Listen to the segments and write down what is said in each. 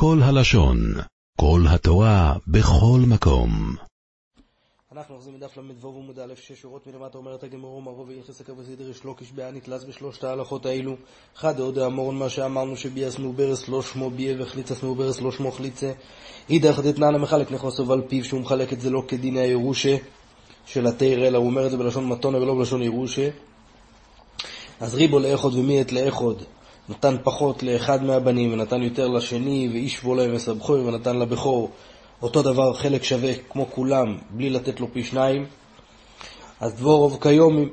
כל הלשון, כל התורה, בכל מקום. אנחנו אוחזים מדף ל"ו עמוד א', שש שורות מלמטה אומרת הגמרא מרוב ואילכס הקו בסדר יש לוקיש באניתלס בשלושת ההלכות האלו. אחד עוד האמורן מה שאמרנו שביאס מעוברס לא שמו ביה וחליצס מעוברס לא שמו חליצה. אידך דתנן מחלק נכוסו על פיו שהוא מחלק את זה לא כדיני הירושה של התיר אלא הוא אומר את זה בלשון מתונה ולא בלשון ירושה. אז ריבו לאחוד ומי את לאחוד נתן פחות לאחד מהבנים ונתן יותר לשני ואיש בו להם מסבכוי ונתן לבכור. אותו דבר חלק שווה כמו כולם בלי לתת לו פי שניים. אז דבורוב כיום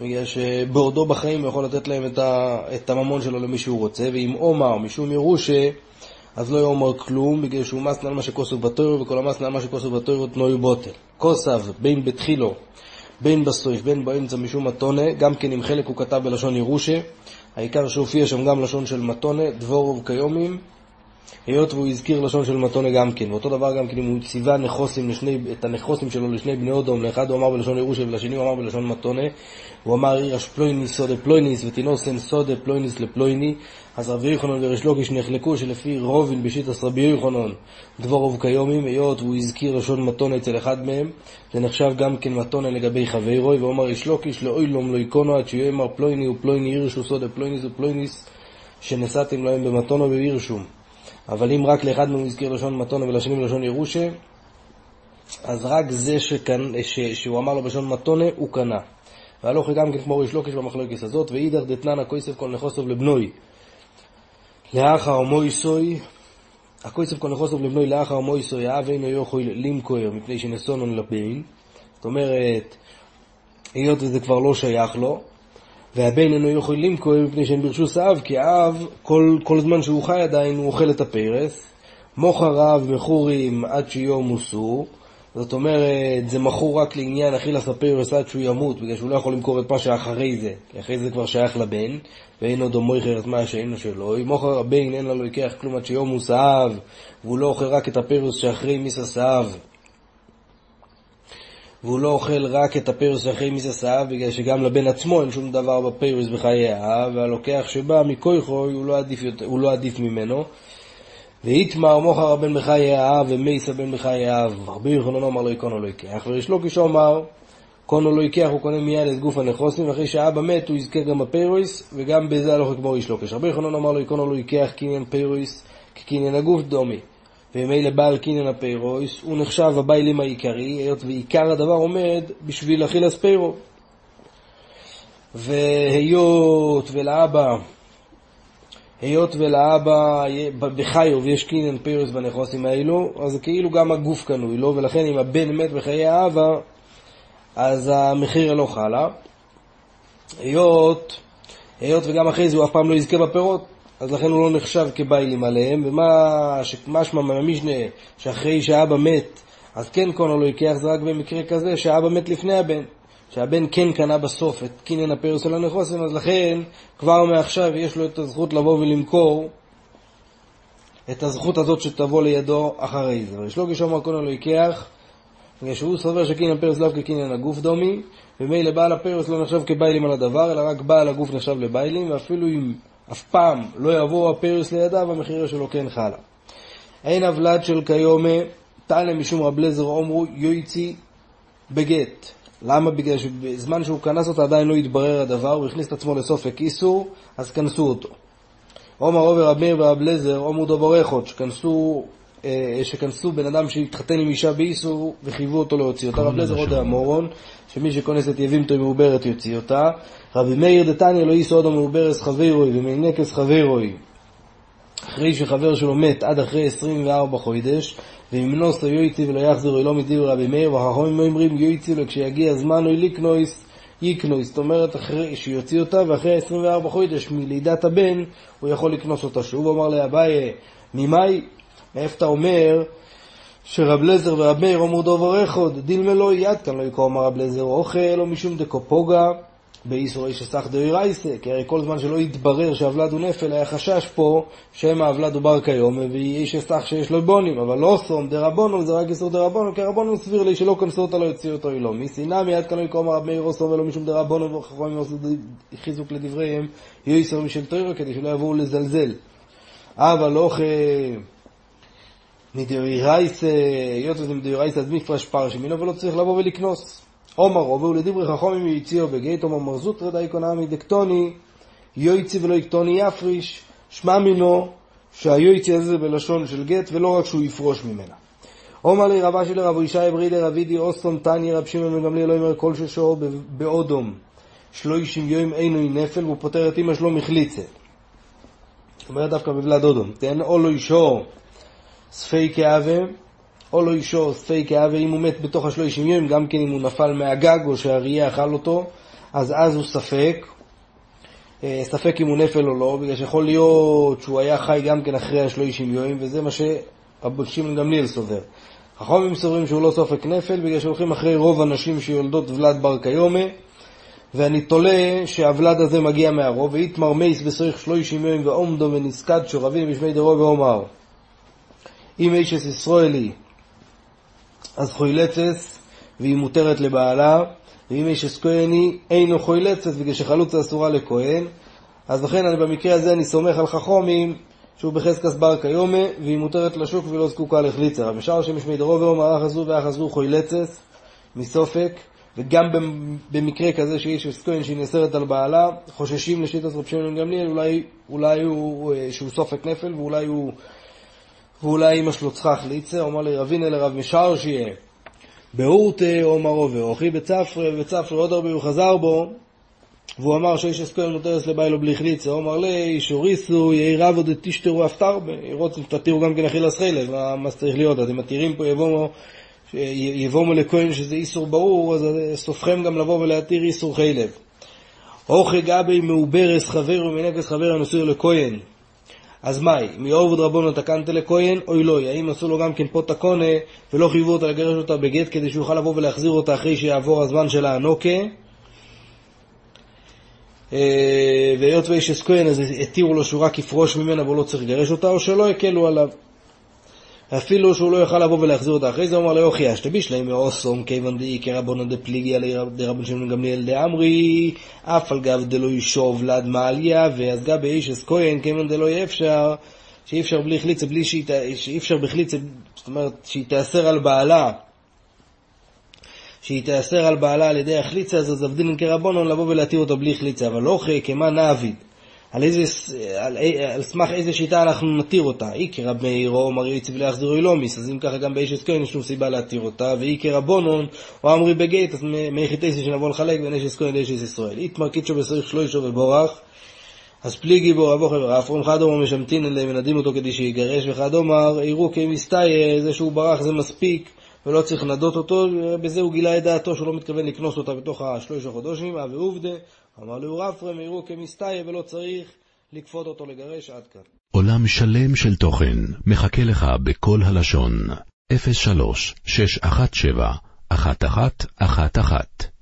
בגלל שבעודו בחיים הוא יכול לתת להם את, ה, את הממון שלו למי שהוא רוצה ואם עומר משום ירושה אז לא יאמר כלום בגלל שהוא מסנה על מה שכוסו בתוירו וכל המסנה על מה שכוסו בתוירו תנוי בוטל. כוסב בין בתחילו בין בסויף בין באמצע משום מתונה גם כן עם חלק הוא כתב בלשון ירושה העיקר שהופיע שם גם לשון של מתונה, דבורוב כיומים, היות והוא הזכיר לשון של מתונה גם כן. ואותו דבר גם כן אם הוא ציווה נכוסים לשני, את הנכוסים שלו לשני בני אודום, לאחד הוא אמר בלשון ירושה ולשני הוא אמר בלשון מתונה. הוא אמר עירש פלויניס סודה פלויניס ותינוסן סודה פלויניס לפלויני. אז רבי יוחנן וריש לוקיש נחלקו שלפי רובין בשיטת רבי יוחנן דבורוב כיומים, היות והוא הזכיר לשון מתונה אצל אחד מהם, זה נחשב גם כן מתונה לגבי חברוי, ואומר ריש לוקיש לאוילום לא יקונו עד שיאמר פלויני ופלויני ירשו סודה פלויניס ופלויניס שנשאתם להם במתונה וירשום. אבל אם רק לאחד מהם הזכיר לשון מתונה ולשני בלשון ירושה, אז רק זה שכן, ש, שהוא אמר לו בלשון מתונה, הוא קנה. והלוך גם כן כמו ריש לוקיש במחלוקת הזאת, ואידך דתנן הכויסף כל נכוסוב לבנוי. לאחר מויסוי, הכויסף כל נכוסוב לבנוי לאחר מויסוי, האב אינו יכול למכור מפני שנסונון לבן. זאת אומרת, היות וזה כבר לא שייך לו, והבן אינו יכול למכור מפני שאין ברשוס האב, כי האב, כל, כל זמן שהוא חי עדיין, הוא אוכל את הפרס. מוכר האב מכורים עד שיום מוסו, זאת אומרת, זה מכור רק לעניין אכילס הפרס עד שהוא ימות, בגלל שהוא לא יכול למכור את מה שאחרי זה, כי אחרי זה כבר שייך לבן, ואין עוד מויכר את מה שאינו שלו. אם מוכר הבן אין לו לוקח כלום עד שיום מוסאב, והוא לא אוכל רק את הפרס שאחרי מיסה סאב, והוא לא אוכל רק את הפרס אחרי מיססאיו, בגלל שגם לבן עצמו אין שום דבר בפרס בחייה, והלוקח שבא מכויכו הוא לא הוא לא עדיף ממנו. ואיתמר מוכר הבן בחייה ומייס הבן בחייה, רבי יוחנן אמר לא יקונו לא ייקח, וריש לוקיש אמר קונו לא ייקח, הוא קונה מיד את גוף הנכוסים, ואחרי שאבא מת הוא יזכה גם בפיירויס, וגם בזה הלוך כמו ריש לוקיש. רבי יוחנן אמר לו יקונו לא ייקח קניין פיירויס, כקניין הגוף דומי. וממילא בעל קינן הפירויס, הוא נחשב הביילים העיקרי, היות ועיקר הדבר עומד בשביל אכילס פירו. והיות ולאבא, היות ולאבא בחיוב יש קינן פירוס בנכוסים האלו, אז כאילו גם הגוף קנוי לו, ולכן אם הבן מת בחיי האבא, אז המחיר לא חלה. היות, היות וגם אחרי זה הוא אף פעם לא יזכה בפירות, אז לכן הוא לא נחשב כביילים עליהם, ומה שמשמע מהמשנה שאחרי שאבא מת, אז כן קונו לא ייקח, זה רק במקרה כזה שאבא מת לפני הבן. שהבן כן קנה בסוף את קינן הפרס של הנכוסים, אז לכן כבר מעכשיו יש לו את הזכות לבוא ולמכור את הזכות הזאת שתבוא לידו אחרי זה. ויש לו כשאומר קונו לא ייקח, בגלל שהוא סובר שקינן פרס לאו כקינן הגוף דומי, ומילא בעל הפרס לא נחשב כביילים על הדבר, אלא רק בעל הגוף נחשב לביילים, ואפילו אם אף פעם לא יבוא הפרס לידיו, המחיר שלו כן חלה. אין הבלד של כיומה, תעלה משום רב לזר אומרו יויצי בגט. למה? בגלל שבזמן שהוא כנס אותה עדיין לא התברר הדבר, הוא הכניס את עצמו לסופק איסור, אז כנסו אותו. עומר עובר רב מאיר ורב לזר, עומר דובר איכות, שכנסו, אה, שכנסו בן אדם שהתחתן עם אישה באיסור וחייבו אותו להוציא אותה. רב לזר עוד המורון, שמי שכונס את יבימתו מעוברת יוציא אותה. רבי מאיר דתניא לא איסו אודו מעוברס חברוי ומנקס חברוי. אחרי שחבר שלו מת עד אחרי 24 חודש, ואם נוסו יויצי ולא יחזרו אלו מדיבר רבי מאיר, וחכמים אומרים יויצי לו כשיגיע הזמן אוי ליקנויס יקנויס, זאת אומרת אחרי שיוציא אותה ואחרי 24 חודש מלידת הבן הוא יכול לקנוס אותה שוב, הוא אמר לאביי, ממאי, מאיפה אתה אומר שרב לזר ורב מאיר אמרו דובר אחד, דילמה לא יד כאן לא יקרא אמר רב לזר אוכל או משום דקופוגה באיסור איש אסך דאירייסה, כי הרי כל זמן שלא יתברר שהוולד הוא נפל, היה חשש פה שמא הוולד הוא בר כיום, ואיש אסך שיש לו בונים, אבל לא סום דרבונום, זה רק איסור דרבונום, כי רבונום סביר לי שלא כנסו אותה לא יוציאו אותו לא. משנאה מיד כאן לא יקרא אמר רב מאיר או סום ולא משום דרבונום, וחכמים עשו חיזוק לדבריהם, יהיו איסור משל תוירו, כדי שלא יבואו לזלזל. אבל לא מדאורייסא, היות וזה מדאורייסא, אז מפרש פרשי מינו ולא צריך לבוא ולקנוס. עומר רובו ולדברי חכומים יציאו בגט, עומר מרזוטרא דייקונא מדקטוני, יויצי ולא יקטוני יפריש, שמע מינו שהיויצי הזה בלשון של גט, ולא רק שהוא יפרוש ממנה. עומר לי רבה של רב ישי ברידר רבידי אוסטום תניא רב שמעון בן גמליאל לא אומר כל ששור באודום שלוישים יום אינו נפל והוא פוטר את אמא שלו מחליצה. אומר דווקא בבלד אודום, תן או לא ישור ספי כאווה, או לא אישו ספי כאווה, אם הוא מת בתוך השלושים יום, גם כן אם הוא נפל מהגג או שהאריה אכל אותו, אז אז הוא ספק, אה, ספק אם הוא נפל או לא, בגלל שיכול להיות שהוא היה חי גם כן אחרי השלושים יום, וזה מה שרבי שמעון גמליאל סובר. החומים סוברים שהוא לא סופק נפל, בגלל שהולכים אחרי רוב הנשים שיולדות ולד בר קיומה, ואני תולה שהוולד הזה מגיע מהרוב, ואיתמר מייס בסריך שלושים יום ועומדו ונזקד שורבים בשמי דרו ואומר. אם איש אס ישראלי, אז חוילצס, והיא מותרת לבעלה, ואם איש אס כהני, אינו חוילצס, בגלל שחלוצה אסורה לכהן. אז לכן אני במקרה הזה אני סומך על חכומים, שהוא בחזקס בר קיומה, והיא מותרת לשוק ולא זקוקה לחליצה. רבי שר שמשמי דרו ואומר, אח הזו ואח הזו חוילצס, מסופק, וגם במקרה כזה שיש כהן שהיא נאסרת על בעלה, חוששים לשיטת רבי שמעון גמליאל, אולי, אולי הוא, אה, שהוא סופק נפל, ואולי הוא ואולי אמא שלו צחח ליצה, אומר לי רבינה לרב משאר שיהיה. באורתה אומרו ואוכי בצפרי, ובצפרי עוד הרבה הוא חזר בו, והוא אמר שאיש אסכוין נותרס לביילו בלי חליצה, הוא אמר לי, שוריסו, יהי רב עוד תשתרו אפתר, רוצים שתתירו גם כן אכילס חילב, מה צריך להיות, אתם מתירים פה יבומו, לכהן שזה איסור ברור, אז סופכם גם לבוא ולהתיר איסור חילב. אוכי גבי מעוברס חבר ומנקס חבר הנוסיר לכהן. אז מאי, מעובד רבונו תקנת לכהן, אוי לא, האם עשו לו גם כן פה תקונה ולא חייבו אותה לגרש אותה בגט כדי שהוא יוכל לבוא ולהחזיר אותה אחרי שיעבור הזמן של האנוקה? אה, והיות ויש אס אז התירו לו שהוא רק יפרוש ממנה והוא לא צריך לגרש אותה, או שלא הקלו עליו. אפילו שהוא לא יוכל לבוא ולהחזיר אותה אחרי זה, הוא אמר ליוכי, אשתביש להם מאוסום, כיוון דאי כרבונן דפליגיה לרבן שמעון גמליאל דאמרי, אף על גב דלא ישוב לד מעליה, ואז גב באיש אס כהן, כיוון דלא יהיה אפשר, שאי אפשר בלי חליצה, בלי שאי אפשר בחליצה, זאת אומרת, שהיא תיאסר על בעלה, שהיא תיאסר על בעלה על ידי החליצה, אז עבדינן כרבונן לבוא ולהתיר אותה בלי חליצה, אבל לא אחרי, כמה נעביד. על, איזה, על, על סמך איזה שיטה אנחנו נתיר אותה. איקר רב מאירו, אמר יציב להחזירו אילומיס, אז אם ככה גם באשת כהן יש שום סיבה להתיר אותה, ואיקר רבונון, או אמרי בגט, אז מייחיתייסי שנבוא לחלק בין אשת כהן לאשת ישראל. איתמר קידשו בסריך שלוישו ובורח, אז פליגי בו רבו חבר אפרום חדומר משמתין אליהם, מנדים אותו כדי שיגרש, וחדומר, יראו כמסתיה, זה שהוא ברח זה מספיק. ולא צריך לנדות אותו, בזה הוא גילה את דעתו שהוא לא מתכוון לקנוס אותה בתוך השלושה חודשים, אבי עובדה, אמר לו רפרם, יראו כמסתיה ולא צריך לכפות אותו לגרש עד כאן. עולם שלם של תוכן מחכה לך בכל הלשון, 03 617 1111